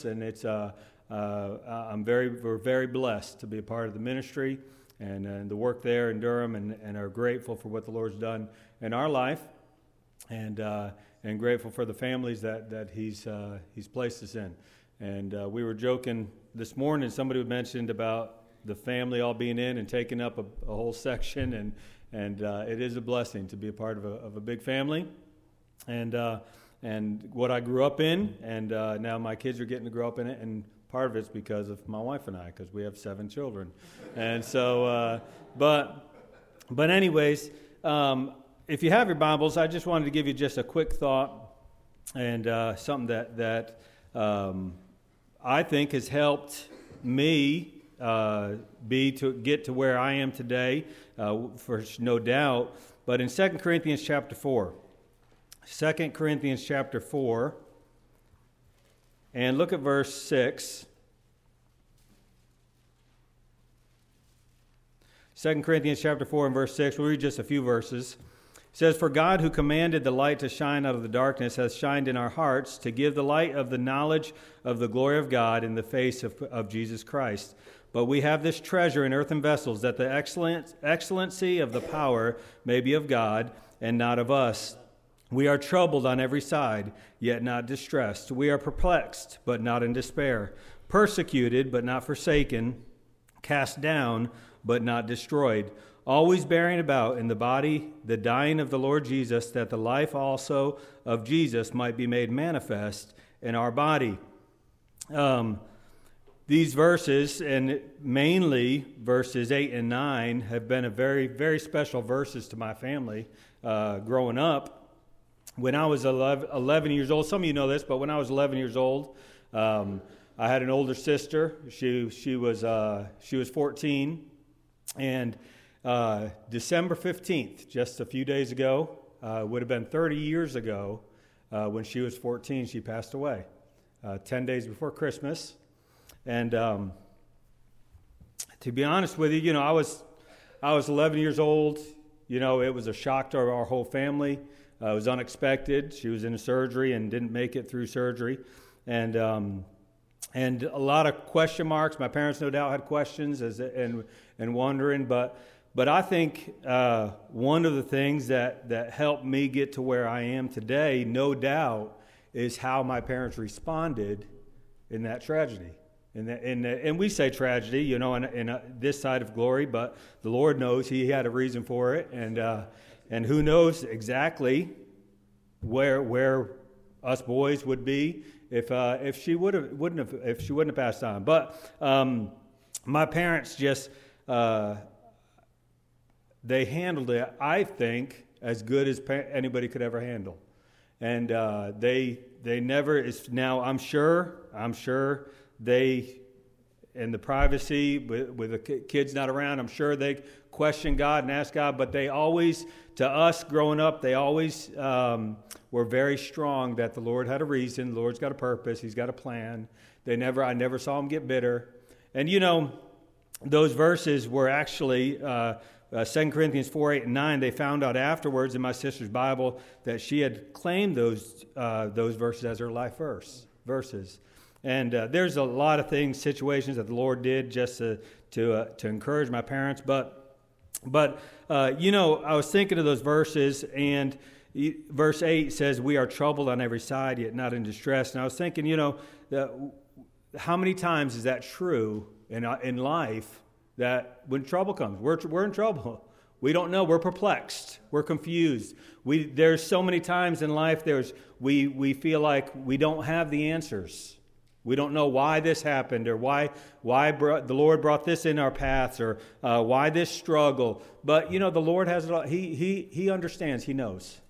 us, and it's uh, uh, I'm very we're very blessed to be a part of the ministry and, and the work there in Durham, and, and are grateful for what the Lord's done in our life, and uh, and grateful for the families that that He's uh, He's placed us in. And uh, we were joking this morning. Somebody mentioned about the family all being in and taking up a, a whole section, and and uh, it is a blessing to be a part of a, of a big family, and uh, and what I grew up in, and uh, now my kids are getting to grow up in it, and part of it's because of my wife and I, because we have seven children, and so, uh, but but anyways, um, if you have your Bibles, I just wanted to give you just a quick thought and uh, something that that um, I think has helped me uh, be to get to where I am today, uh, for no doubt. But in 2 Corinthians chapter 4, 2 Corinthians chapter 4, and look at verse 6. 2 Corinthians chapter 4 and verse 6. We'll read just a few verses. It says, For God, who commanded the light to shine out of the darkness, has shined in our hearts to give the light of the knowledge of the glory of God in the face of, of Jesus Christ. But we have this treasure in earthen vessels, that the excellent, excellency of the power may be of God and not of us. We are troubled on every side, yet not distressed. We are perplexed, but not in despair. Persecuted, but not forsaken. Cast down, but not destroyed. Always bearing about in the body the dying of the Lord Jesus, that the life also of Jesus might be made manifest in our body. Um, these verses, and mainly verses 8 and 9, have been a very, very special verses to my family uh, growing up. When I was 11, 11, years old, some of you know this, but when I was 11 years old, um, I had an older sister. She, she, was, uh, she was 14. And uh, December 15th, just a few days ago, uh, would have been 30 years ago, uh, when she was 14, she passed away. Uh, 10 days before Christmas. And um, to be honest with you, you know, I was, I was 11 years old. You know, it was a shock to our whole family. Uh, it was unexpected. She was in surgery and didn't make it through surgery. And, um, and a lot of question marks. My parents, no doubt, had questions as, and, and wondering. But, but I think uh, one of the things that, that helped me get to where I am today, no doubt, is how my parents responded in that tragedy. And, the, and, and we say tragedy, you know, in, in a, this side of glory, but the Lord knows He had a reason for it, and uh, and who knows exactly where where us boys would be if uh, if she would have wouldn't have if she wouldn't have passed on. But um, my parents just uh, they handled it, I think, as good as anybody could ever handle, and uh, they they never is now. I'm sure. I'm sure they, in the privacy with, with the kids not around, I'm sure they question God and ask God, but they always, to us growing up, they always um, were very strong that the Lord had a reason, the Lord's got a purpose, He's got a plan. They never, I never saw them get bitter. And you know, those verses were actually. Uh, uh, 2 Corinthians 4 8 and 9, they found out afterwards in my sister's Bible that she had claimed those, uh, those verses as her life verse, verses. And uh, there's a lot of things, situations that the Lord did just to to, uh, to encourage my parents. But but uh, you know, I was thinking of those verses, and verse eight says, "We are troubled on every side, yet not in distress." And I was thinking, you know, how many times is that true in uh, in life? That when trouble comes, we're we're in trouble. We don't know. We're perplexed. We're confused. We, there's so many times in life there's, we, we feel like we don't have the answers. We don't know why this happened or why, why the Lord brought this in our paths or uh, why this struggle. But, you know, the Lord has it all. He, he, he understands. He knows.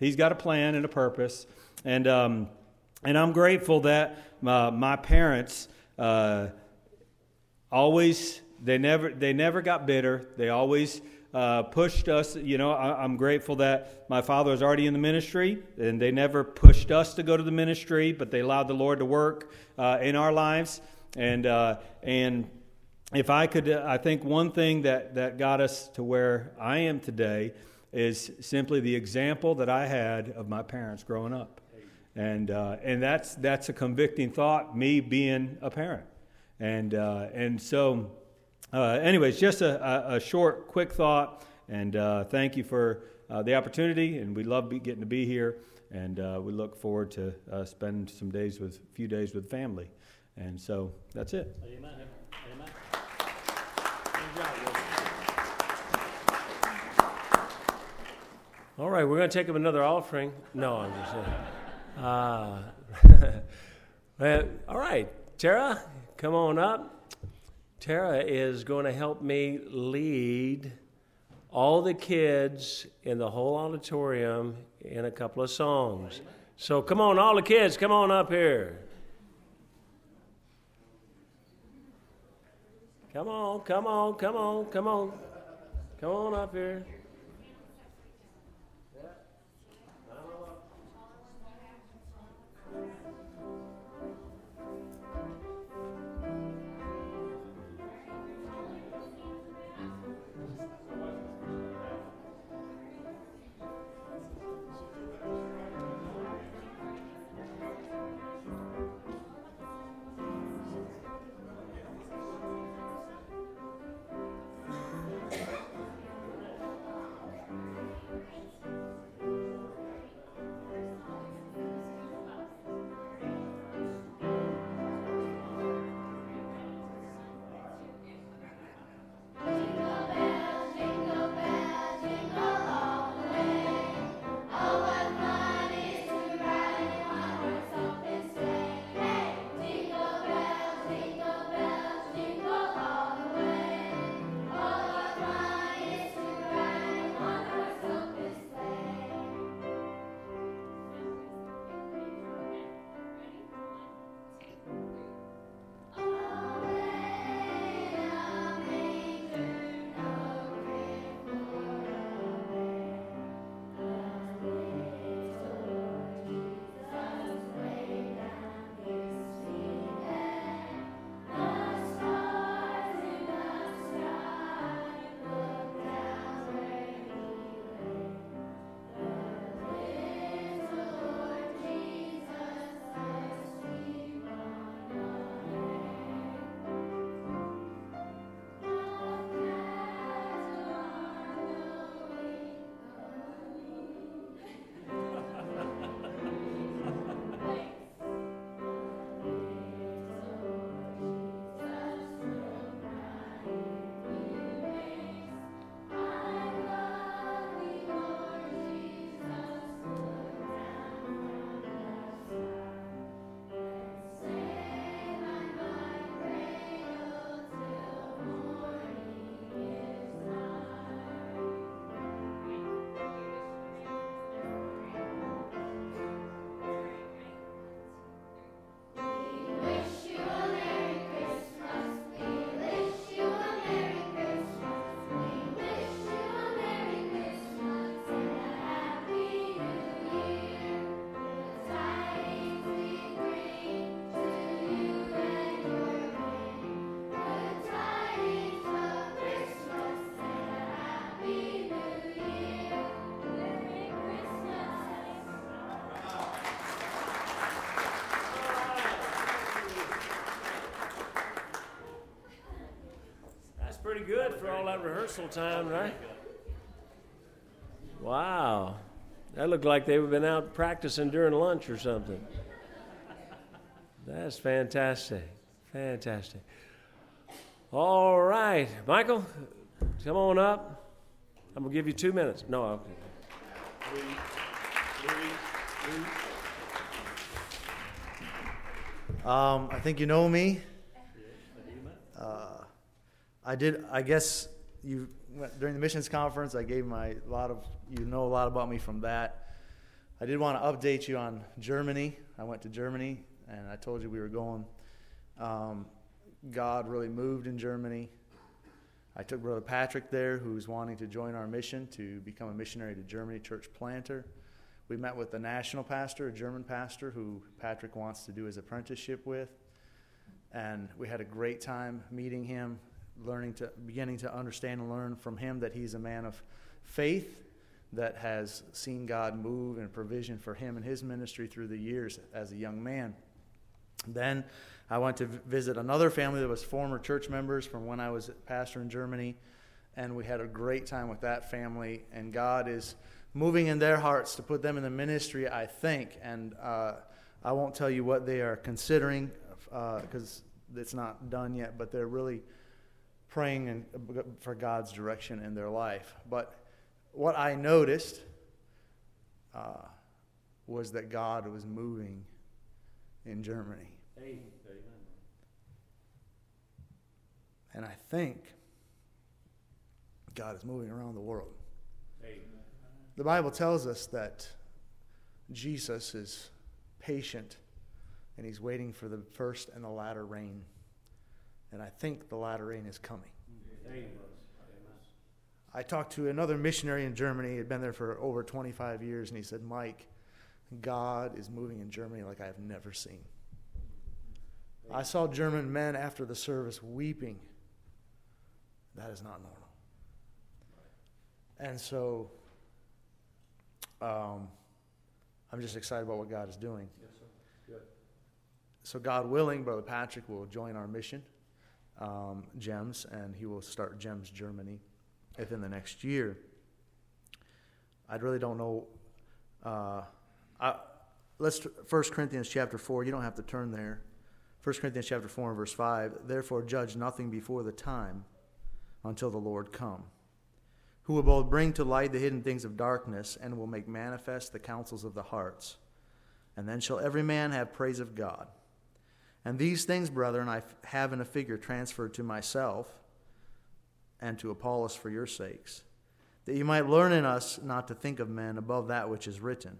He's got a plan and a purpose. And, um, and I'm grateful that uh, my parents uh, always, they never, they never got bitter. They always uh, pushed us. You know, I, am grateful that my father was already in the ministry, and they never pushed us to go to the ministry, but they allowed the Lord to work uh, in our lives. And uh, and if I could, I think one thing that that got us to where I am today is simply the example that I had of my parents growing up. And, uh, and that's, that's a convicting thought, me being a parent. And, uh, and so, uh, anyways, just a, a, a, short, quick thought. And uh, thank you for uh, the opportunity. And we love be, getting to be here. And uh, we look forward to spend some days with, a few days with family. And so that's it. Amen. Amen. All right, we're going to take up another offering. No, I'm just saying. Uh, all right, Tara, come on up. Tara is going to help me lead all the kids in the whole auditorium in a couple of songs. So come on, all the kids, come on up here. Come on, come on, come on, come on. Come on up here. Pretty good for all that rehearsal time, right? Wow. That looked like they've been out practicing during lunch or something. That's fantastic. Fantastic. All right. Michael, come on up. I'm going to give you two minutes. No, okay. Um, I think you know me. I did. I guess you during the missions conference. I gave my a lot of you know a lot about me from that. I did want to update you on Germany. I went to Germany, and I told you we were going. Um, God really moved in Germany. I took Brother Patrick there, who's wanting to join our mission to become a missionary to Germany, church planter. We met with the national pastor, a German pastor, who Patrick wants to do his apprenticeship with. And we had a great time meeting him learning to beginning to understand and learn from him that he's a man of faith, that has seen God move and provision for him and his ministry through the years as a young man. Then I went to visit another family that was former church members from when I was pastor in Germany, and we had a great time with that family. And God is moving in their hearts to put them in the ministry, I think. And uh, I won't tell you what they are considering because uh, it's not done yet, but they're really praying for God's direction in their life. But what I noticed uh, was that God was moving in Germany. And I think God is moving around the world. The Bible tells us that Jesus is patient and he's waiting for the first and the latter rain. And I think the latter rain is coming. I talked to another missionary in Germany. He had been there for over 25 years, and he said, Mike, God is moving in Germany like I have never seen. I saw German men after the service weeping. That is not normal. And so um, I'm just excited about what God is doing. Yes, sir. Good. So, God willing, Brother Patrick will join our mission, um, GEMS, and he will start GEMS Germany within the next year. I really don't know. Uh, I, let's First Corinthians chapter 4. You don't have to turn there. 1 Corinthians chapter 4 and verse 5. Therefore, judge nothing before the time until the Lord come who will both bring to light the hidden things of darkness and will make manifest the counsels of the hearts. And then shall every man have praise of God. And these things, brethren, I have in a figure transferred to myself and to Apollos for your sakes, that you might learn in us not to think of men above that which is written,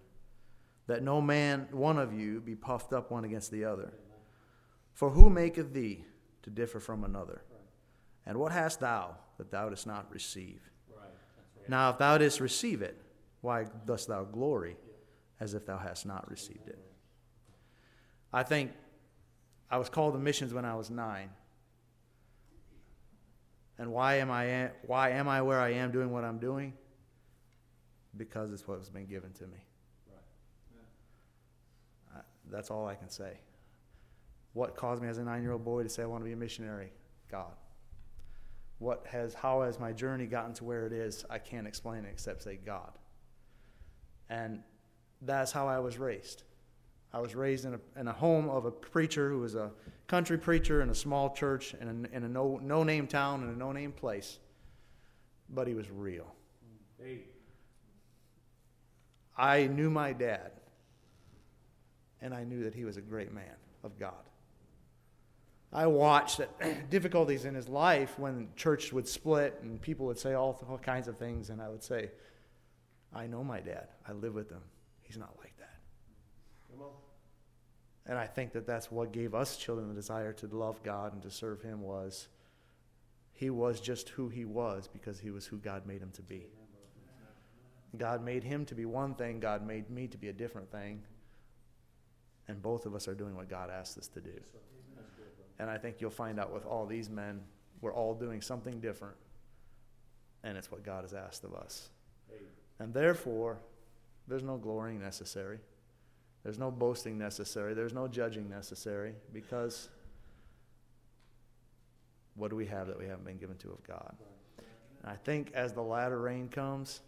that no man, one of you, be puffed up one against the other. For who maketh thee to differ from another? And what hast thou that thou dost not receive? Now, if thou didst receive it, why dost thou glory as if thou hast not received it? I think I was called to missions when I was nine. And why am I why am I where I am doing what I'm doing? Because it's what has been given to me. That's all I can say. What caused me as a nine-year-old boy to say I want to be a missionary? God what has how has my journey gotten to where it is i can't explain it except say god and that's how i was raised i was raised in a, in a home of a preacher who was a country preacher in a small church in a, in a no, no name town in a no name place but he was real hey. i knew my dad and i knew that he was a great man of god I watched the difficulties in his life when church would split and people would say all, all kinds of things, and I would say, I know my dad. I live with him. He's not like that. And I think that that's what gave us children the desire to love God and to serve Him was he was just who he was because he was who God made him to be. God made him to be one thing, God made me to be a different thing. And both of us are doing what God asked us to do. And I think you'll find out with all these men, we're all doing something different. And it's what God has asked of us. And therefore, there's no glorying necessary. There's no boasting necessary. There's no judging necessary because what do we have that we haven't been given to of God? And I think as the latter rain comes,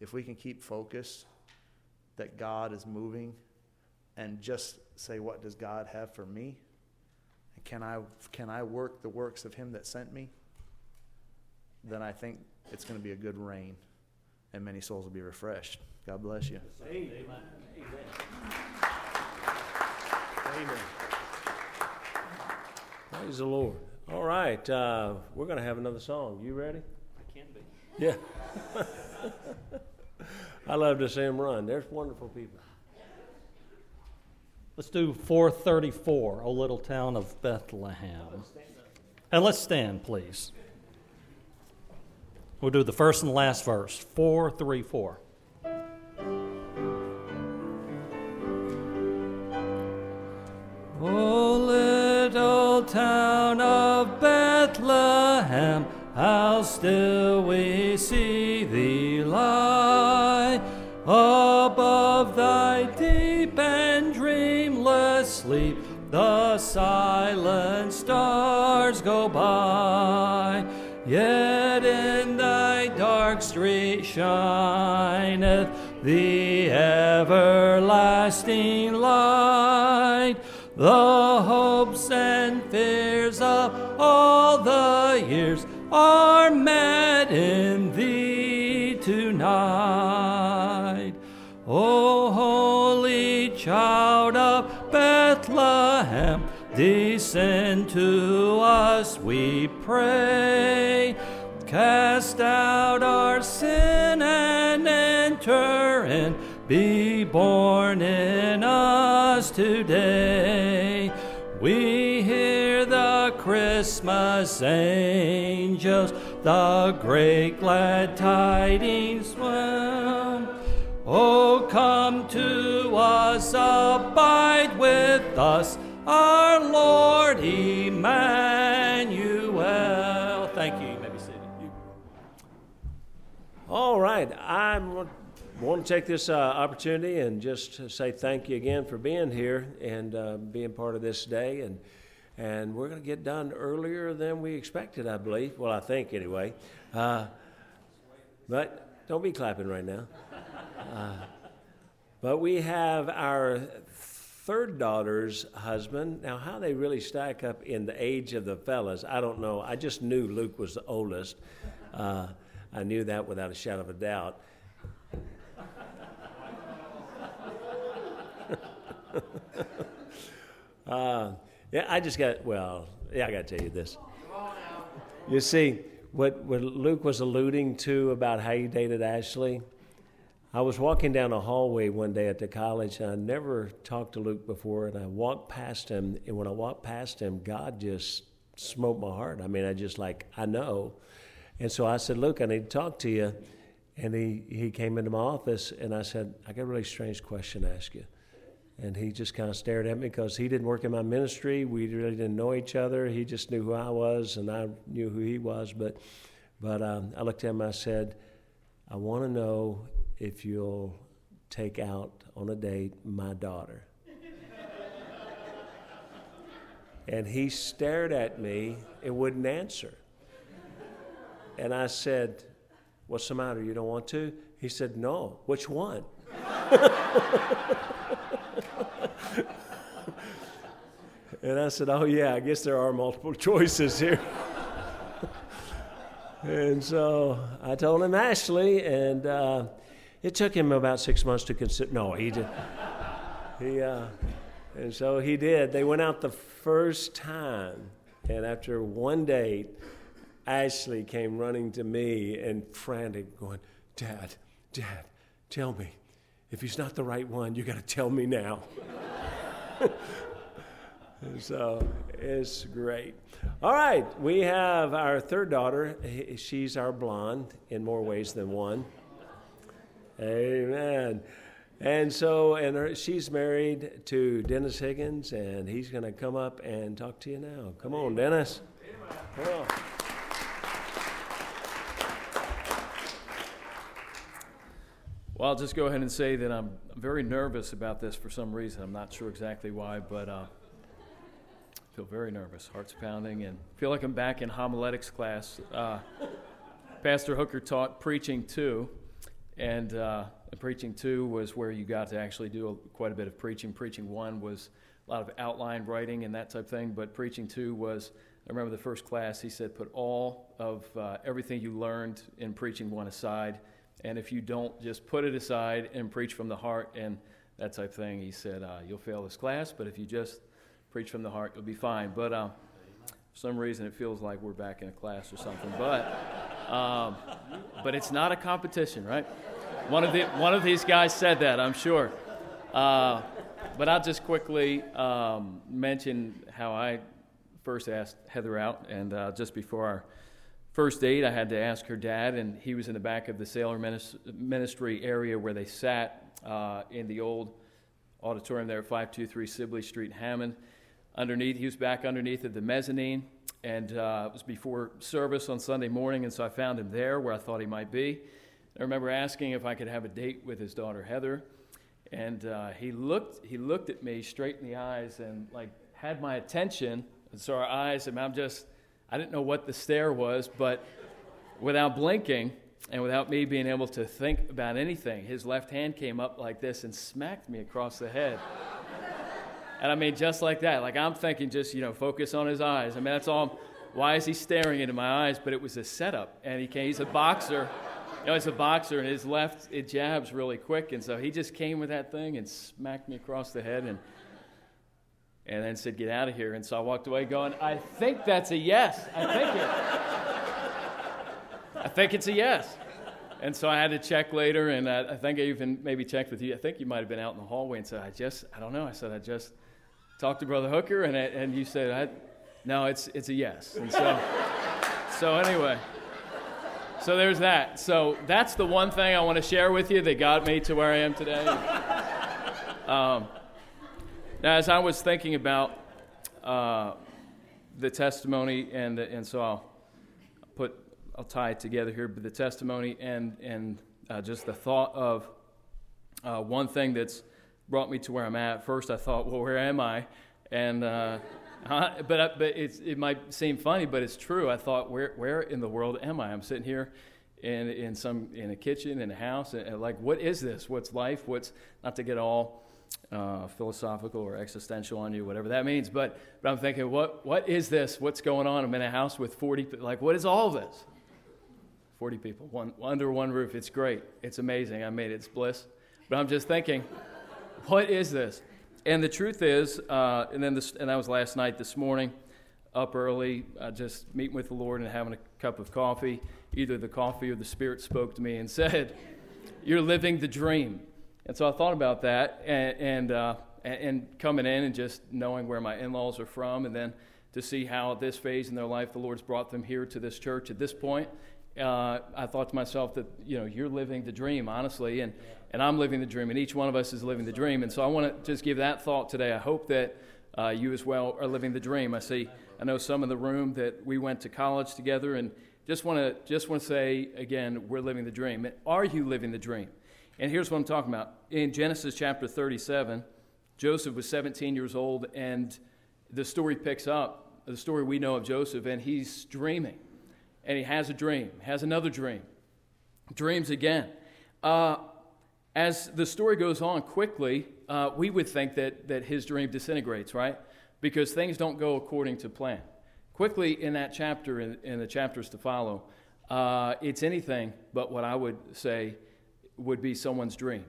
if we can keep focused that God is moving and just say, What does God have for me? can I, can I work the works of him that sent me? Then I think it's going to be a good rain and many souls will be refreshed. God bless you. Amen. Amen. Praise the Lord. All right, uh, we're going to have another song. You ready? I can be. Yeah. I love to see them run. There's wonderful people. Let's do 434, O little town of Bethlehem. And let's stand, please. We'll do the first and last verse 434. Little town of Bethlehem, how still we see thee lie Above thy deep and dreamless sleep, the silent stars go by. Yet in thy dark street shineth the everlasting light. The hopes fears of all the years are met in thee tonight. O holy child of Bethlehem, descend to us, we pray. Cast out our sin and enter in. Be born in us today. Christmas angels, the great glad tidings swell. Oh, come to us, abide with us, our Lord Emmanuel. Thank you. You may be seated. You- All right, I want to take this uh, opportunity and just say thank you again for being here and uh, being part of this day. And and we're going to get done earlier than we expected, I believe. Well, I think anyway. Uh, but don't be clapping right now. Uh, but we have our third daughter's husband. Now, how they really stack up in the age of the fellas, I don't know. I just knew Luke was the oldest. Uh, I knew that without a shadow of a doubt. uh, yeah, I just got, well, yeah, I got to tell you this. You see, what, what Luke was alluding to about how you dated Ashley, I was walking down a hallway one day at the college, and I never talked to Luke before, and I walked past him, and when I walked past him, God just smote my heart. I mean, I just like, I know. And so I said, Luke, I need to talk to you. And he, he came into my office, and I said, I got a really strange question to ask you. And he just kind of stared at me because he didn't work in my ministry. We really didn't know each other. He just knew who I was, and I knew who he was. But, but um, I looked at him I said, I want to know if you'll take out on a date my daughter. and he stared at me and wouldn't answer. And I said, What's the matter? You don't want to? He said, No. Which one? and I said, Oh, yeah, I guess there are multiple choices here. and so I told him Ashley, and uh, it took him about six months to consider. No, he did. he, uh, and so he did. They went out the first time, and after one date, Ashley came running to me and frantic, going, Dad, Dad, tell me. If he's not the right one, you got to tell me now. so it's great. All right, we have our third daughter. She's our blonde in more ways than one. Amen. And so, and her, she's married to Dennis Higgins, and he's going to come up and talk to you now. Come on, Dennis. Come on. Well, I'll just go ahead and say that I'm very nervous about this for some reason. I'm not sure exactly why, but uh, feel very nervous, heart's pounding, and feel like I'm back in homiletics class. Uh, Pastor Hooker taught preaching two, and uh, preaching two was where you got to actually do a, quite a bit of preaching. Preaching one was a lot of outline writing and that type of thing, but preaching two was. I remember the first class, he said, put all of uh, everything you learned in preaching one aside and if you don't just put it aside and preach from the heart and that type of thing, he said, uh, you'll fail this class, but if you just preach from the heart, you'll be fine. But um, for some reason, it feels like we're back in a class or something. But, um, but it's not a competition, right? One of, the, one of these guys said that, I'm sure. Uh, but I'll just quickly um, mention how I first asked Heather out, and uh, just before our first date, I had to ask her dad, and he was in the back of the sailor ministry area where they sat uh, in the old auditorium there at 523 Sibley Street, Hammond. Underneath, he was back underneath at the mezzanine, and uh, it was before service on Sunday morning, and so I found him there where I thought he might be. I remember asking if I could have a date with his daughter Heather, and uh, he looked he looked at me straight in the eyes and like had my attention. And so our eyes, mean, I'm just I didn't know what the stare was, but without blinking and without me being able to think about anything, his left hand came up like this and smacked me across the head. And I mean, just like that. Like I'm thinking, just you know, focus on his eyes. I mean, that's all. Why is he staring into my eyes? But it was a setup, and he came. He's a boxer. You know, he's a boxer, and his left it jabs really quick, and so he just came with that thing and smacked me across the head, and and then said, "Get out of here." And so I walked away, going, "I think that's a yes. I think it. I think it's a yes." And so I had to check later, and I, I think I even maybe checked with you. I think you might have been out in the hallway and said, "I just, I don't know." I said, "I just." Talked to Brother Hooker, and, and you said, no, it's, it's a yes. And so, so anyway, so there's that. So that's the one thing I want to share with you that got me to where I am today. Um, now, as I was thinking about uh, the testimony, and, and so I'll put, I'll tie it together here, but the testimony and, and uh, just the thought of uh, one thing that's brought me to where I'm at. First, I thought, well, where am I? And uh, but but it might seem funny, but it's true. I thought, where where in the world am I? I'm sitting here in in some in a kitchen in a house, and, and like, what is this? What's life? What's not to get all uh, philosophical or existential on you, whatever that means. But but I'm thinking, what what is this? What's going on? I'm in a house with 40. Like, what is all this? 40 people, one under one roof. It's great. It's amazing. I made it. It's bliss. But I'm just thinking what is this? And the truth is, uh, and then this, and that was last night. This morning, up early, uh, just meeting with the Lord and having a cup of coffee. Either the coffee or the Spirit spoke to me and said, "You're living the dream." And so I thought about that, and and, uh, and coming in and just knowing where my in-laws are from, and then to see how at this phase in their life the Lord's brought them here to this church at this point. Uh, I thought to myself that you know you're living the dream, honestly, and and I'm living the dream, and each one of us is living the dream. And so I want to just give that thought today. I hope that uh, you as well are living the dream. I see, I know some in the room that we went to college together, and just want to just want to say again, we're living the dream. Are you living the dream? And here's what I'm talking about. In Genesis chapter 37, Joseph was 17 years old, and the story picks up the story we know of Joseph, and he's dreaming, and he has a dream, has another dream, dreams again. Uh, as the story goes on quickly, uh, we would think that, that his dream disintegrates, right? Because things don't go according to plan. Quickly in that chapter, in, in the chapters to follow, uh, it's anything but what I would say would be someone's dream.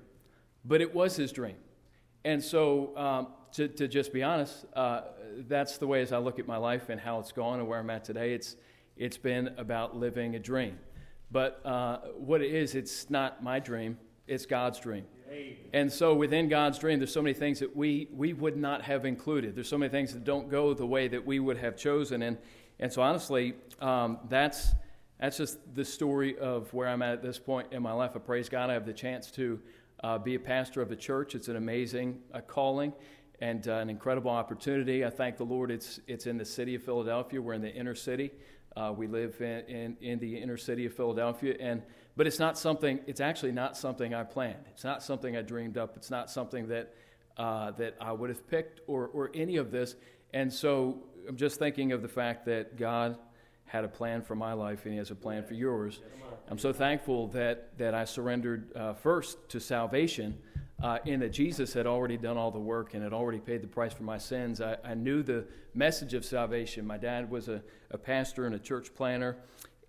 But it was his dream. And so, um, to, to, just be honest, uh, that's the way as I look at my life and how it's gone and where I'm at today. It's, it's been about living a dream. But uh, what it is, it's not my dream, it's God's dream. And so within God's dream, there's so many things that we, we would not have included. There's so many things that don't go the way that we would have chosen. And, and so honestly, um, that's, that's just the story of where I'm at at this point in my life. I praise God. I have the chance to uh, be a pastor of a church. It's an amazing uh, calling and uh, an incredible opportunity. I thank the Lord. It's, it's in the city of Philadelphia. We're in the inner city. Uh, we live in, in, in, the inner city of Philadelphia. And but it's not something, it's actually not something I planned. It's not something I dreamed up. It's not something that, uh, that I would have picked or, or any of this. And so I'm just thinking of the fact that God had a plan for my life and He has a plan for yours. I'm so thankful that, that I surrendered uh, first to salvation. Uh, in that Jesus had already done all the work and had already paid the price for my sins. I, I knew the message of salvation. My dad was a, a pastor and a church planter,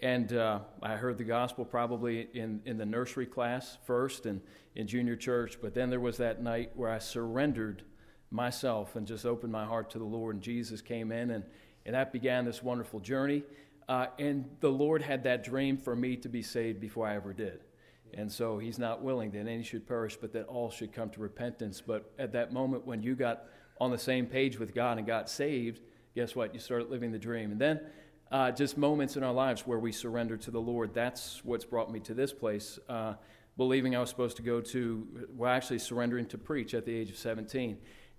and uh, I heard the gospel probably in, in the nursery class first and in junior church, but then there was that night where I surrendered myself and just opened my heart to the Lord, and Jesus came in, and, and that began this wonderful journey. Uh, and the Lord had that dream for me to be saved before I ever did. And so he's not willing that any should perish, but that all should come to repentance. But at that moment when you got on the same page with God and got saved, guess what? You started living the dream. And then uh, just moments in our lives where we surrender to the Lord. That's what's brought me to this place. Uh, believing I was supposed to go to, well, actually surrendering to preach at the age of 17.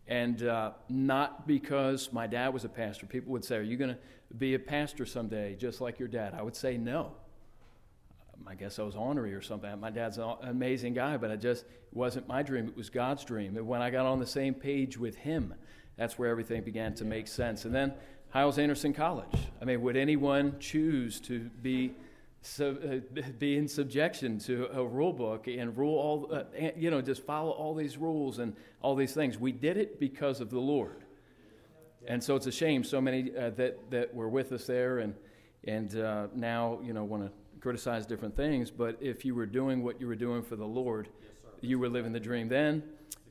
And uh, not because my dad was a pastor. People would say, Are you going to be a pastor someday, just like your dad? I would say, No. I guess I was ornery or something. My dad's an amazing guy, but I just wasn't my dream. It was God's dream. And when I got on the same page with Him, that's where everything began to make sense. And then Hyles Anderson College. I mean, would anyone choose to be so, uh, be in subjection to a rule book and rule all, uh, you know, just follow all these rules and all these things? We did it because of the Lord. And so it's a shame so many uh, that, that were with us there and, and uh, now, you know, want to criticize different things. But if you were doing what you were doing for the Lord, yes, you were living the dream then,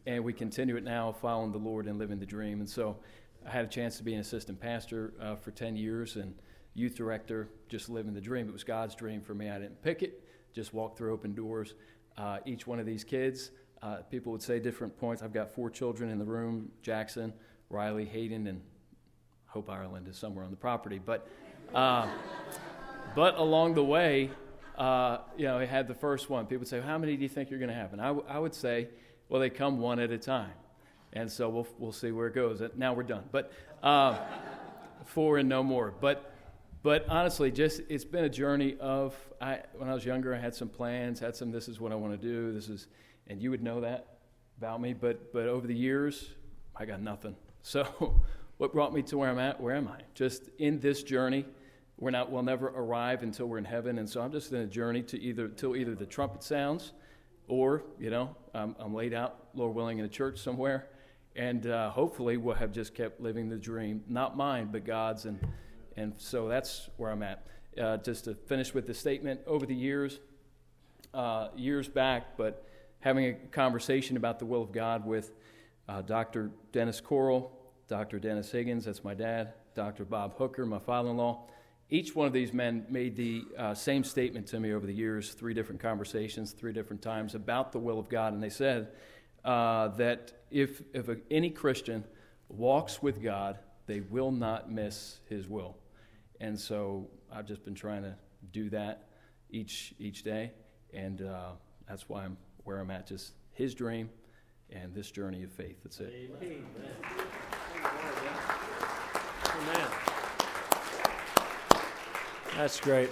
and we continue it now, following the Lord and living the dream. And so I had a chance to be an assistant pastor uh, for 10 years and youth director, just living the dream. It was God's dream for me. I didn't pick it, just walked through open doors. Uh, each one of these kids, uh, people would say different points. I've got four children in the room Jackson, Riley, Hayden, and Hope Ireland is somewhere on the property. But, uh, but along the way, uh, you know, I had the first one. People would say, How many do you think you're going to have? And I, w- I would say, Well, they come one at a time. And so we'll, we'll see where it goes. Now we're done. But uh, four and no more. But, but honestly, just it's been a journey of, I, when I was younger, I had some plans, had some, this is what I want to do. This is, and you would know that about me. But, but over the years, I got nothing. So what brought me to where I'm at? Where am I? Just in this journey. We're not, we'll never arrive until we're in heaven. And so I'm just in a journey to either, till either the trumpet sounds or, you know, I'm, I'm laid out, Lord willing, in a church somewhere and uh, hopefully we'll have just kept living the dream, not mine, but God's. And, and so that's where I'm at. Uh, just to finish with the statement, over the years, uh, years back, but having a conversation about the will of God with uh, Dr. Dennis Corle, Dr. Dennis Higgins, that's my dad, Dr. Bob Hooker, my father in law. Each one of these men made the uh, same statement to me over the years, three different conversations, three different times about the will of God. And they said, uh, that if, if a, any Christian walks with God, they will not miss his will. And so I've just been trying to do that each, each day. And uh, that's why I'm where I'm at, just his dream and this journey of faith. That's it. Amen. Amen. That's great.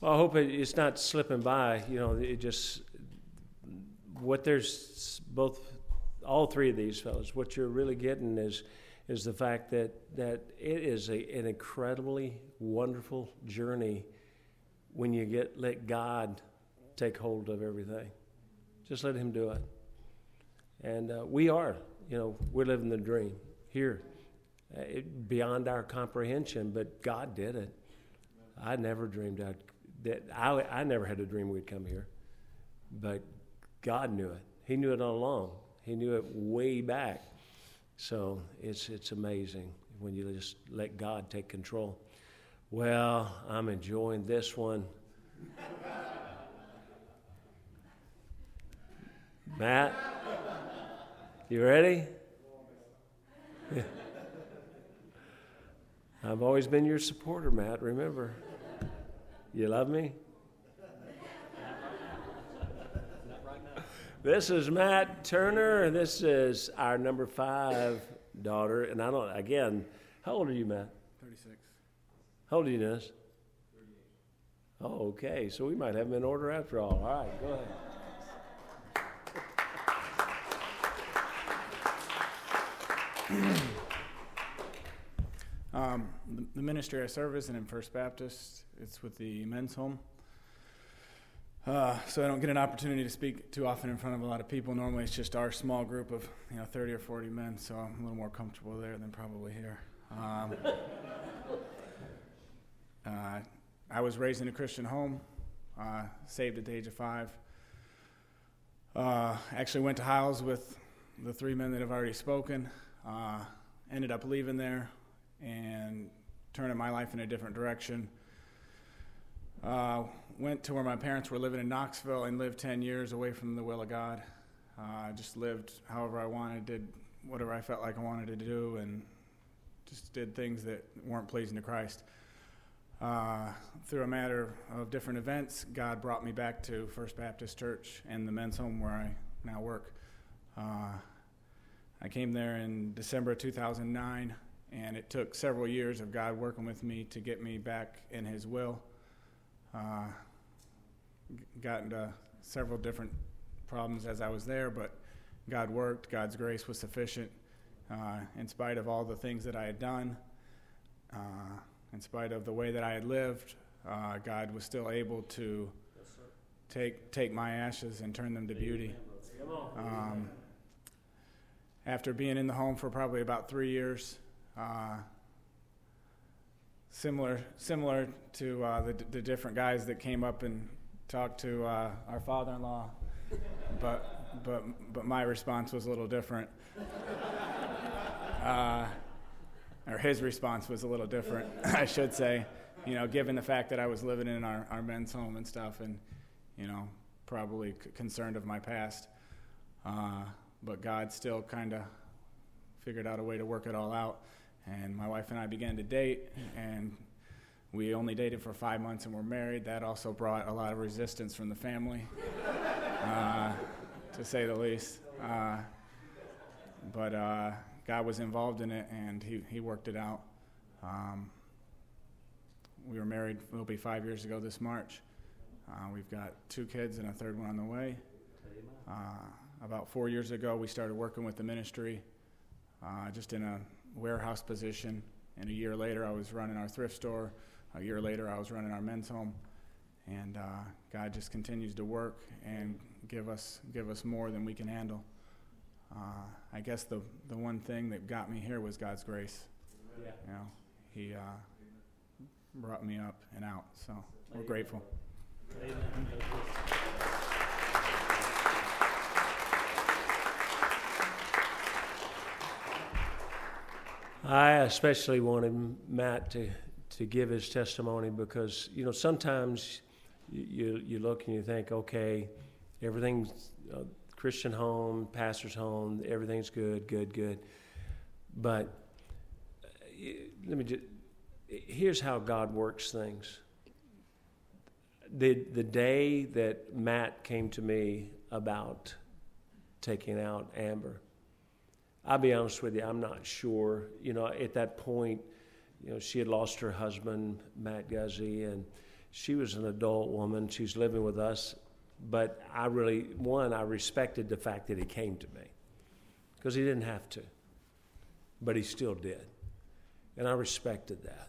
Well, I hope it's not slipping by. You know, it just what there's both all three of these fellows, what you're really getting is is the fact that that it is a, an incredibly wonderful journey when you get let God take hold of everything. Just let Him do it. And uh, we are, you know, we're living the dream here, uh, it, beyond our comprehension. But God did it. I never dreamed I'd, that I I never had a dream we'd come here, but God knew it. He knew it all along. He knew it way back. So it's it's amazing when you just let God take control. Well, I'm enjoying this one. Matt, you ready? I've always been your supporter, Matt, remember. You love me? This is Matt Turner. This is our number five daughter. And I don't, again, how old are you, Matt? 36. How old are you, Dennis? 38. Oh, okay. So we might have them in order after all. All right, go ahead. um, the, the ministry I serve is in First Baptist. It's with the men's home. Uh, so I don't get an opportunity to speak too often in front of a lot of people. Normally, it's just our small group of you know 30 or 40 men, so I'm a little more comfortable there than probably here. Um, uh, I was raised in a Christian home, uh, saved at the age of five. Uh, actually, went to Hyles with the three men that have already spoken. Uh, ended up leaving there and turning my life in a different direction. Uh, went to where my parents were living in Knoxville and lived 10 years away from the will of God. I uh, just lived however I wanted, did whatever I felt like I wanted to do, and just did things that weren't pleasing to Christ. Uh, through a matter of different events, God brought me back to First Baptist Church and the men's home where I now work. Uh, I came there in December 2009, and it took several years of God working with me to get me back in His will. Uh, got into several different problems as I was there, but God worked. God's grace was sufficient uh, in spite of all the things that I had done. Uh, in spite of the way that I had lived, uh, God was still able to take take my ashes and turn them to beauty. Um, after being in the home for probably about three years, uh, similar similar to uh, the, the different guys that came up and talked to uh, our father-in-law, but but but my response was a little different. Uh, or his response was a little different, I should say. You know, given the fact that I was living in our, our men's home and stuff, and you know, probably c- concerned of my past. Uh, but God still kind of figured out a way to work it all out. And my wife and I began to date, and we only dated for five months and were married. That also brought a lot of resistance from the family, uh, to say the least. Uh, but uh, God was involved in it, and He, he worked it out. Um, we were married, it'll be five years ago this March. Uh, we've got two kids and a third one on the way. Uh, about four years ago, we started working with the ministry, uh, just in a warehouse position. And a year later, I was running our thrift store. A year later, I was running our men's home. And uh, God just continues to work and give us give us more than we can handle. Uh, I guess the the one thing that got me here was God's grace. Yeah. You know, He uh, brought me up and out. So we're grateful. I especially wanted Matt to, to give his testimony because, you know, sometimes you, you, look and you think, okay, everything's uh, Christian home, pastor's home, everything's good, good, good. But uh, let me just, here's how God works things. The, the day that Matt came to me about taking out Amber, I'll be honest with you, I'm not sure. You know, at that point, you know, she had lost her husband, Matt Guzzi, and she was an adult woman. She's living with us. But I really, one, I respected the fact that he came to me because he didn't have to, but he still did. And I respected that.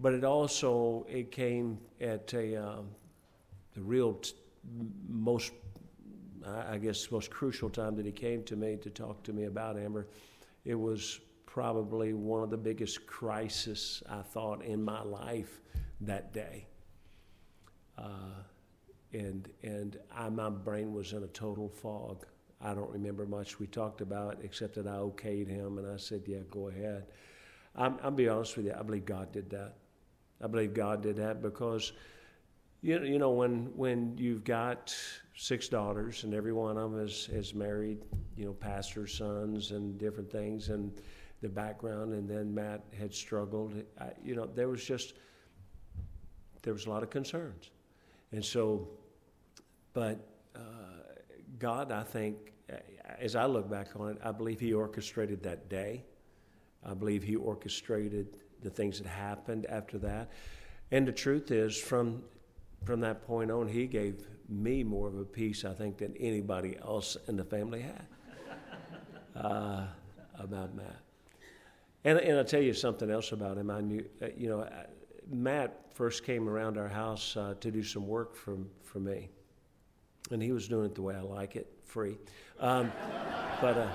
But it also, it came at a, um, the real t- most I I guess, most crucial time that he came to me to talk to me about Amber. It was probably one of the biggest crises I thought in my life that day. Uh, and and I, my brain was in a total fog. I don't remember much we talked about except that I okayed him and I said, "Yeah, go ahead." I'm, I'll be honest with you. I believe God did that. I believe God did that because you know, you know when when you've got six daughters and every one of them is, is married, you know, pastors' sons and different things and the background, and then Matt had struggled. I, you know, there was just there was a lot of concerns, and so, but uh, God, I think, as I look back on it, I believe He orchestrated that day. I believe He orchestrated the things that happened after that. And the truth is, from from that point on, he gave me more of a peace, I think, than anybody else in the family had uh, about Matt. And, and I'll tell you something else about him. I knew, uh, you know, Matt first came around our house uh, to do some work for, for me. And he was doing it the way I like it, free. Um, but, uh,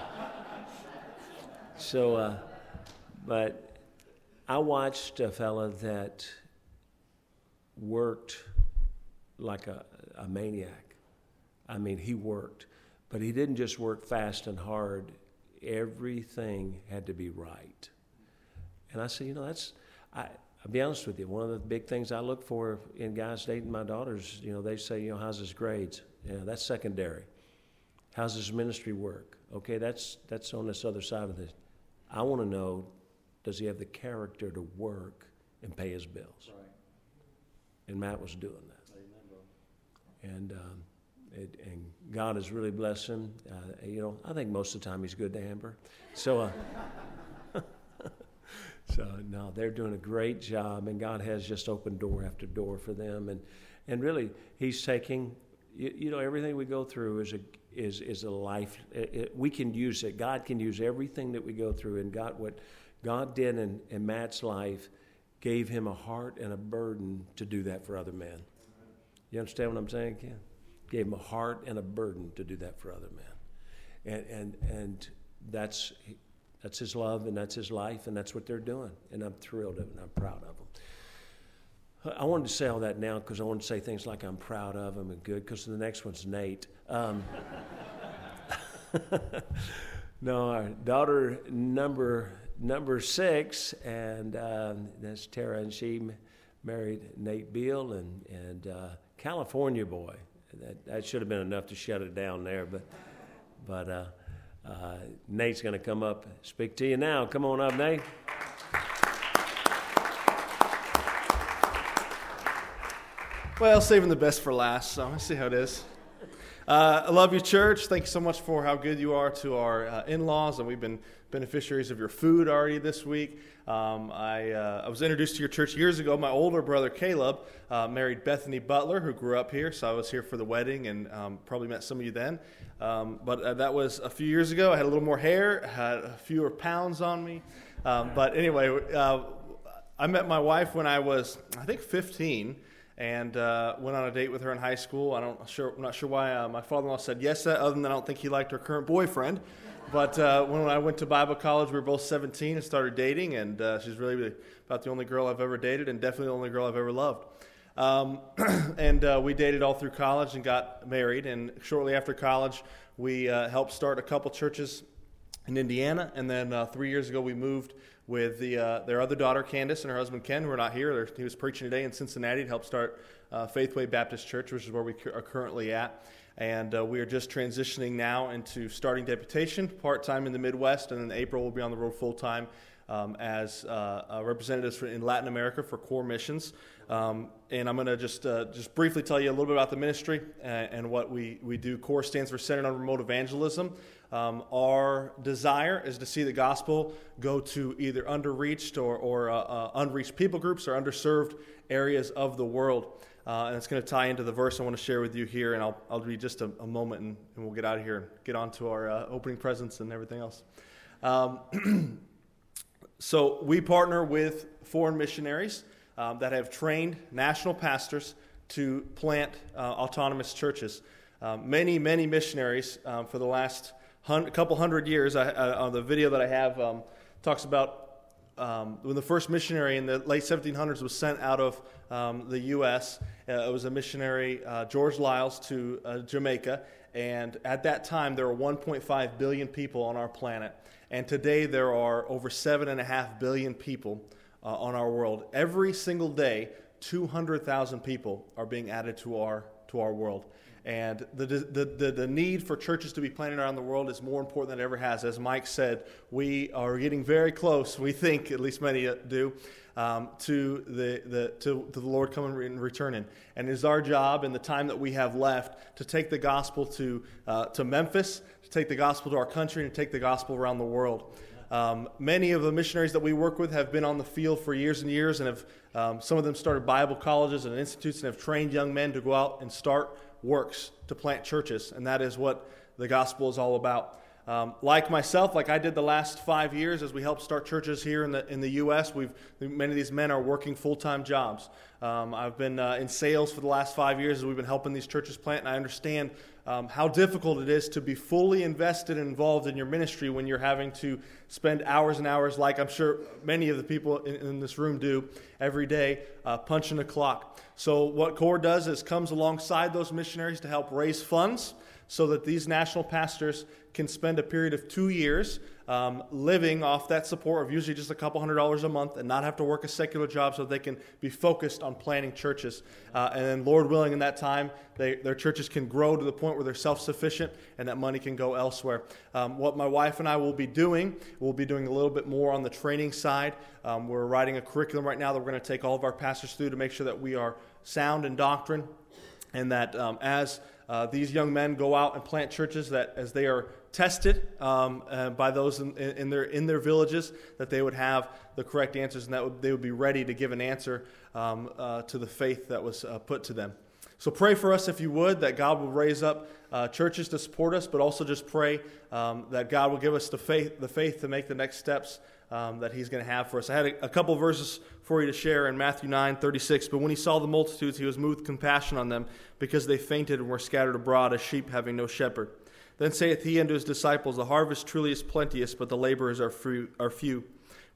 so, uh, but I watched a fella that worked like a, a maniac. I mean, he worked, but he didn't just work fast and hard. Everything had to be right. And I said, you know, that's, I, I'll be honest with you, one of the big things I look for in guys dating my daughters, you know, they say, you know, how's his grades? You know, that's secondary. How's his ministry work? Okay, that's, that's on this other side of this. I want to know, does he have the character to work and pay his bills? Right. And Matt was doing that and um, it, and God has really blessed him. Uh, you know, I think most of the time he's good to Amber. So, uh, so no, they're doing a great job, and God has just opened door after door for them. And and really, He's taking. You, you know, everything we go through is a is is a life. It, it, we can use it. God can use everything that we go through, and God what God did in, in Matt's life gave him a heart and a burden to do that for other men. You understand what I'm saying, Ken? Gave him a heart and a burden to do that for other men, and and and that's that's his love and that's his life and that's what they're doing, and I'm thrilled of and I'm proud of them. I wanted to say all that now because I want to say things like I'm proud of them and good because the next one's Nate. Um, no, our daughter number number six, and um, that's Tara, and she married Nate Beal and and uh, California boy. That, that should have been enough to shut it down there, but but uh, uh, Nate's going to come up speak to you now. Come on up, Nate. Well, saving the best for last, so let's see how it is. Uh, I love you, church. Thank you so much for how good you are to our uh, in laws, and we've been beneficiaries of your food already this week. Um, I, uh, I, was introduced to your church years ago. My older brother, Caleb, uh, married Bethany Butler, who grew up here, so I was here for the wedding and um, probably met some of you then. Um, but uh, that was a few years ago. I had a little more hair, had fewer pounds on me. Um, but anyway, uh, I met my wife when I was, I think, 15 and uh, went on a date with her in high school. I don't sure, I'm not sure why uh, my father-in-law said yes that, other than I don't think he liked her current boyfriend. But uh, when I went to Bible college, we were both 17 and started dating, and uh, she's really about the only girl I've ever dated, and definitely the only girl I've ever loved. Um, and uh, we dated all through college and got married. And shortly after college, we uh, helped start a couple churches in Indiana. And then three years ago, we moved with the, uh, their other daughter, Candace, and her husband, Ken, who are not here. They're, he was preaching today in Cincinnati to help start uh, Faithway Baptist Church, which is where we are currently at. And uh, we are just transitioning now into starting deputation, part time in the Midwest, and then April we'll be on the road full time um, as uh, uh, representatives for, in Latin America for Core Missions. Um, and I'm going to just uh, just briefly tell you a little bit about the ministry and, and, what we, we do. Core stands for Centered on Remote Evangelism. Um, our desire is to see the gospel go to either underreached or, or uh, uh, unreached people groups or underserved areas of the world. Uh, and it's going to tie into the verse I want to share with you here, and I'll, I'll read just a, a moment and, and, we'll get out of here and get on to our uh, opening presents and everything else. Um, so, we partner with foreign missionaries um, that have trained national pastors to plant uh, autonomous churches. Um, many, many missionaries um, for the last a couple hundred years. I, uh, on the video that I have um, talks about um, when the first missionary in the late 1700s was sent out of um, the U.S. Uh, it was a missionary, uh, George Lyles, to uh, Jamaica. And at that time, there were 1.5 billion people on our planet. And today, there are over 7.5 billion people uh, on our world. Every single day, 200,000 people are being added to our, to our world. And the, the, the, the, need for churches to be planted around the world is more important than it ever has. As Mike said, we are getting very close, we think, at least many do, um, to, the, the, to, to the Lord coming and returning. And it is our job in the time that we have left to take the gospel to, uh, to Memphis, to take the gospel to our country, and to take the gospel around the world. Um, many of the missionaries that we work with have been on the field for years and years, and have um, some of them started Bible colleges and institutes and have trained young men to go out and start works to plant churches, and that is what the gospel is all about. Um, like myself, like I did the last five years as we helped start churches here in the, in the U.S., we've, many of these men are working full time jobs. Um, I've been uh, in sales for the last five years as we've been helping these churches plant, and I understand um, how difficult it is to be fully invested and involved in your ministry when you're having to spend hours and hours, like I'm sure many of the people in, in this room do every day, uh, punching a clock. So, what CORE does is comes alongside those missionaries to help raise funds so that these national pastors can spend a period of two years um, living off that support of usually just a couple hundred dollars a month and not have to work a secular job so they can be focused on planting churches. Uh, and then, Lord willing, in that time, they, their churches can grow to the point where they're self sufficient and that money can go elsewhere. Um, what my wife and I will be doing, we'll be doing a little bit more on the training side. Um, we're writing a curriculum right now that we're going to take all of our pastors through to make sure that we are sound in doctrine and that um, as uh, these young men go out and plant churches that as they are tested um, uh, by those in, in, their, in their villages that they would have the correct answers and that would, they would be ready to give an answer um, uh, to the faith that was uh, put to them. So pray for us if you would, that God will raise up uh, churches to support us, but also just pray um, that God will give us the faith, the faith to make the next steps um, that He's going to have for us. I had a, a couple verses for you to share in Matthew 9 36. But when He saw the multitudes, He was moved with compassion on them because they fainted and were scattered abroad as sheep having no shepherd. Then saith He unto His disciples, The harvest truly is plenteous, but the laborers are few. Are few.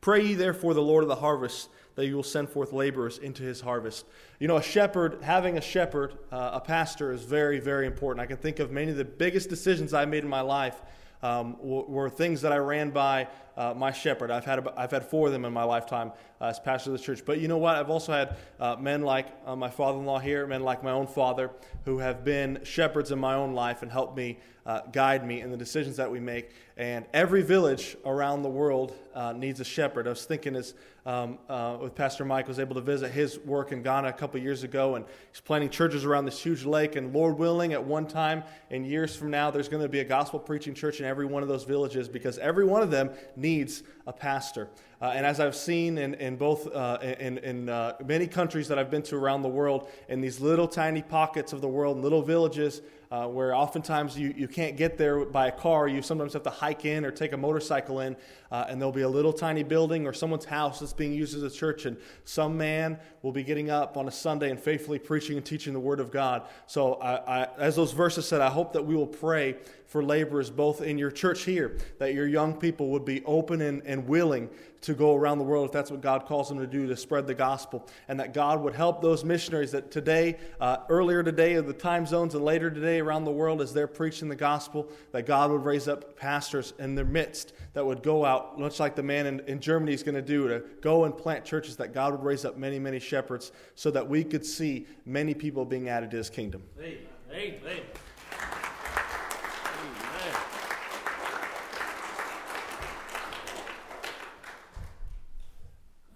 Pray ye therefore the Lord of the harvest that you will send forth laborers into his harvest. You know, a shepherd, having a shepherd, uh, a pastor, is very, very important. I can think of many of the biggest decisions I made in my life um, were things that I ran by uh, my shepherd. I've had, I've had four of them in my lifetime uh, as pastor of the church. But you know what? I've also had uh, men like uh, my father in law here, men like my own father, who have been shepherds in my own life and helped me uh, guide me in the decisions that we make. And every village around the world uh, needs a shepherd. I was thinking as um, with Pastor Mike was able to visit his work in Ghana a couple years ago, and he's planting churches around this huge lake. And Lord willing, at one time in years from now, there's going to be a gospel preaching church in every one of those villages because every one of them needs a pastor. Uh, and as I've seen in, in both uh, in, in uh, many countries that I've been to around the world, in these little tiny pockets of the world, little villages, uh, where oftentimes you, you can't get there by a car. You sometimes have to hike in or take a motorcycle in, uh, and there'll be a little tiny building or someone's house that's being used as a church, and some man will be getting up on a Sunday and faithfully preaching and teaching the Word of God. So, I, I, as those verses said, I hope that we will pray for laborers both in your church here, that your young people would be open and, and willing to go around the world if that's what God calls them to do to spread the gospel, and that God would help those missionaries that today, uh, earlier today, of the time zones, and later today around the world as they're preaching the gospel, that God would raise up pastors in their midst that would go out, much like the man in, in Germany is going to do, to go and plant churches, that God would raise up many, many shepherds so that we could see many people being added to his kingdom. Amen. Amen.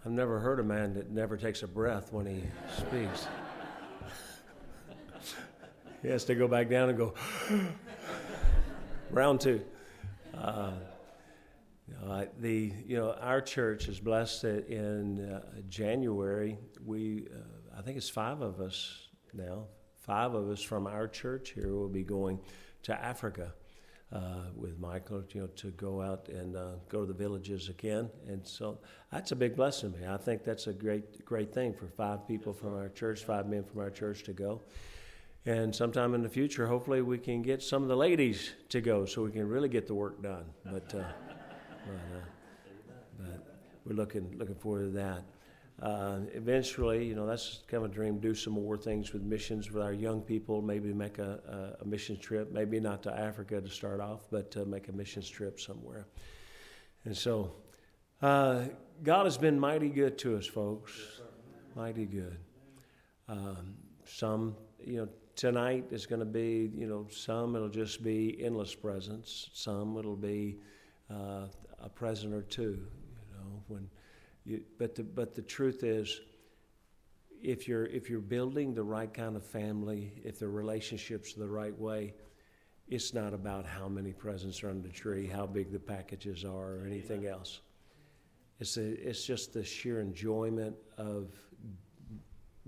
I've never heard a man that never takes a breath when he speaks. he has to go back down and go, round two. Uh, uh, the you know our church is blessed that in uh, January we uh, I think it's five of us now five of us from our church here will be going to Africa uh, with Michael, you know, to go out and uh, go to the villages again. And so that's a big blessing to me. I think that's a great, great thing for five people from our church, five men from our church to go. And sometime in the future, hopefully, we can get some of the ladies to go so we can really get the work done. But, uh, but, uh, but we're looking looking forward to that. Uh, eventually, you know, that's kind of a dream. Do some more things with missions with our young people. Maybe make a, a, a mission trip. Maybe not to Africa to start off, but uh, make a missions trip somewhere. And so, uh, God has been mighty good to us, folks. Yes, mighty good. Um, some, you know, tonight is going to be, you know, some it'll just be endless presents. Some it'll be uh, a present or two. You know, when you, but the but the truth is, if you're if you're building the right kind of family, if the relationships are the right way, it's not about how many presents are under the tree, how big the packages are, or anything else. It's a, it's just the sheer enjoyment of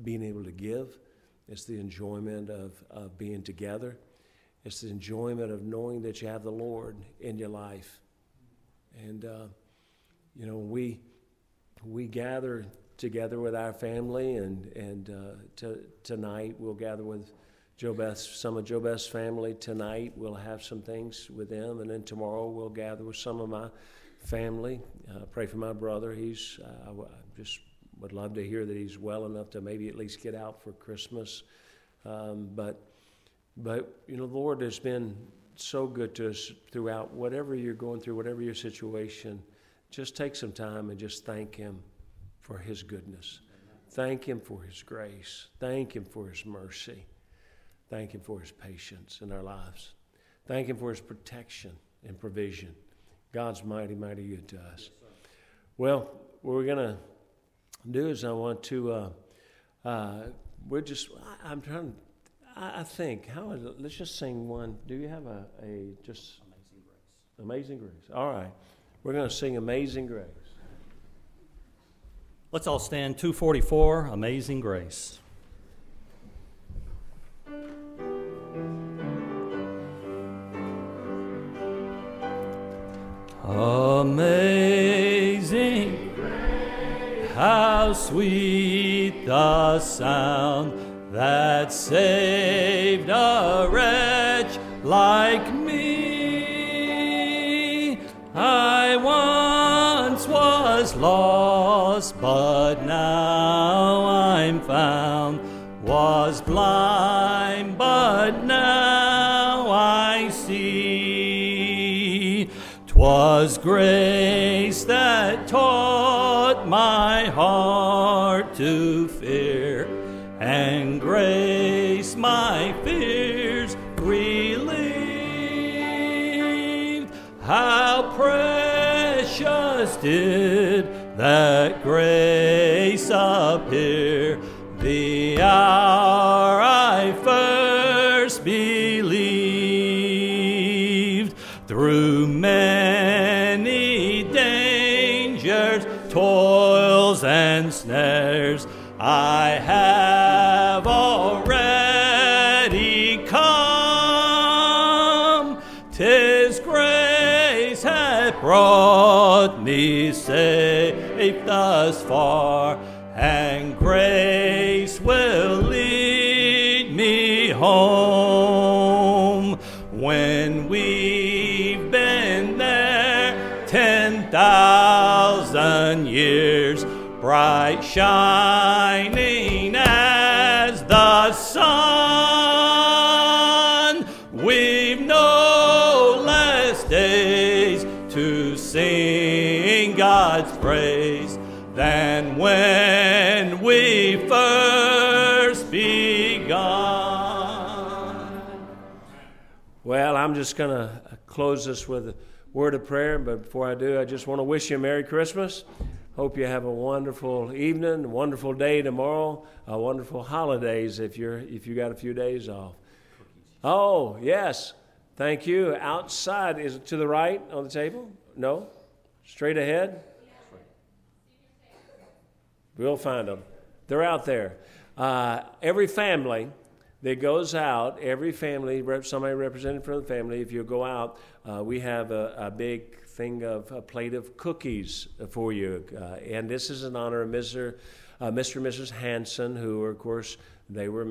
being able to give. It's the enjoyment of, of being together. It's the enjoyment of knowing that you have the Lord in your life. And, uh, you know, we, we gather together with our family, and and uh, to, tonight we'll gather with Joe Beth's some of Joe Beth's family. Tonight we'll have some things with them, and then tomorrow we'll gather with some of my family. Uh, pray for my brother. He's uh, I just would love to hear that he's well enough to maybe at least get out for Christmas. Um, but but you know, the Lord has been so good to us throughout whatever you're going through, whatever your situation just take some time and just thank Him for His goodness. Thank Him for His grace. Thank Him for His mercy. Thank Him for His patience in our lives. Thank Him for His protection and provision. God's mighty, mighty good to us. Well, what we're going to do is I want to, uh, uh, we're just, I, am trying, I, I think, how is it? Let's just sing one. Do you have a, a just Amazing Grace? Amazing Grace. All right. We're going to sing Amazing Grace. Let's all stand 244 Amazing Grace. Amazing how sweet the sound that saved a wretch like me. Lost, but now I'm found. Was blind, but now I see. 'Twas grace that taught my heart to fear, and grace my fears relieved. How precious did that grace appear the hour I first believed. Through many dangers, toils, and snares, I have already come. Tis grace hath brought me safe thus far, and grace will lead me home. When we've been there ten thousand years, bright shining I'm just going to close this with a word of prayer, but before I do, I just want to wish you a Merry Christmas. Hope you have a wonderful evening, a wonderful day tomorrow, a wonderful holidays if you're if you got a few days off. Oh, yes. Thank you. Outside is it to the right on the table? No? Straight ahead? We'll find them. They're out there. Uh, every family that goes out, every family, somebody represented from the family, if you go out, uh, we have a, a big thing of a plate of cookies for you. Uh, and this is in honor of Mr. Uh, Mr. and Mrs. Hanson, who, of course, they were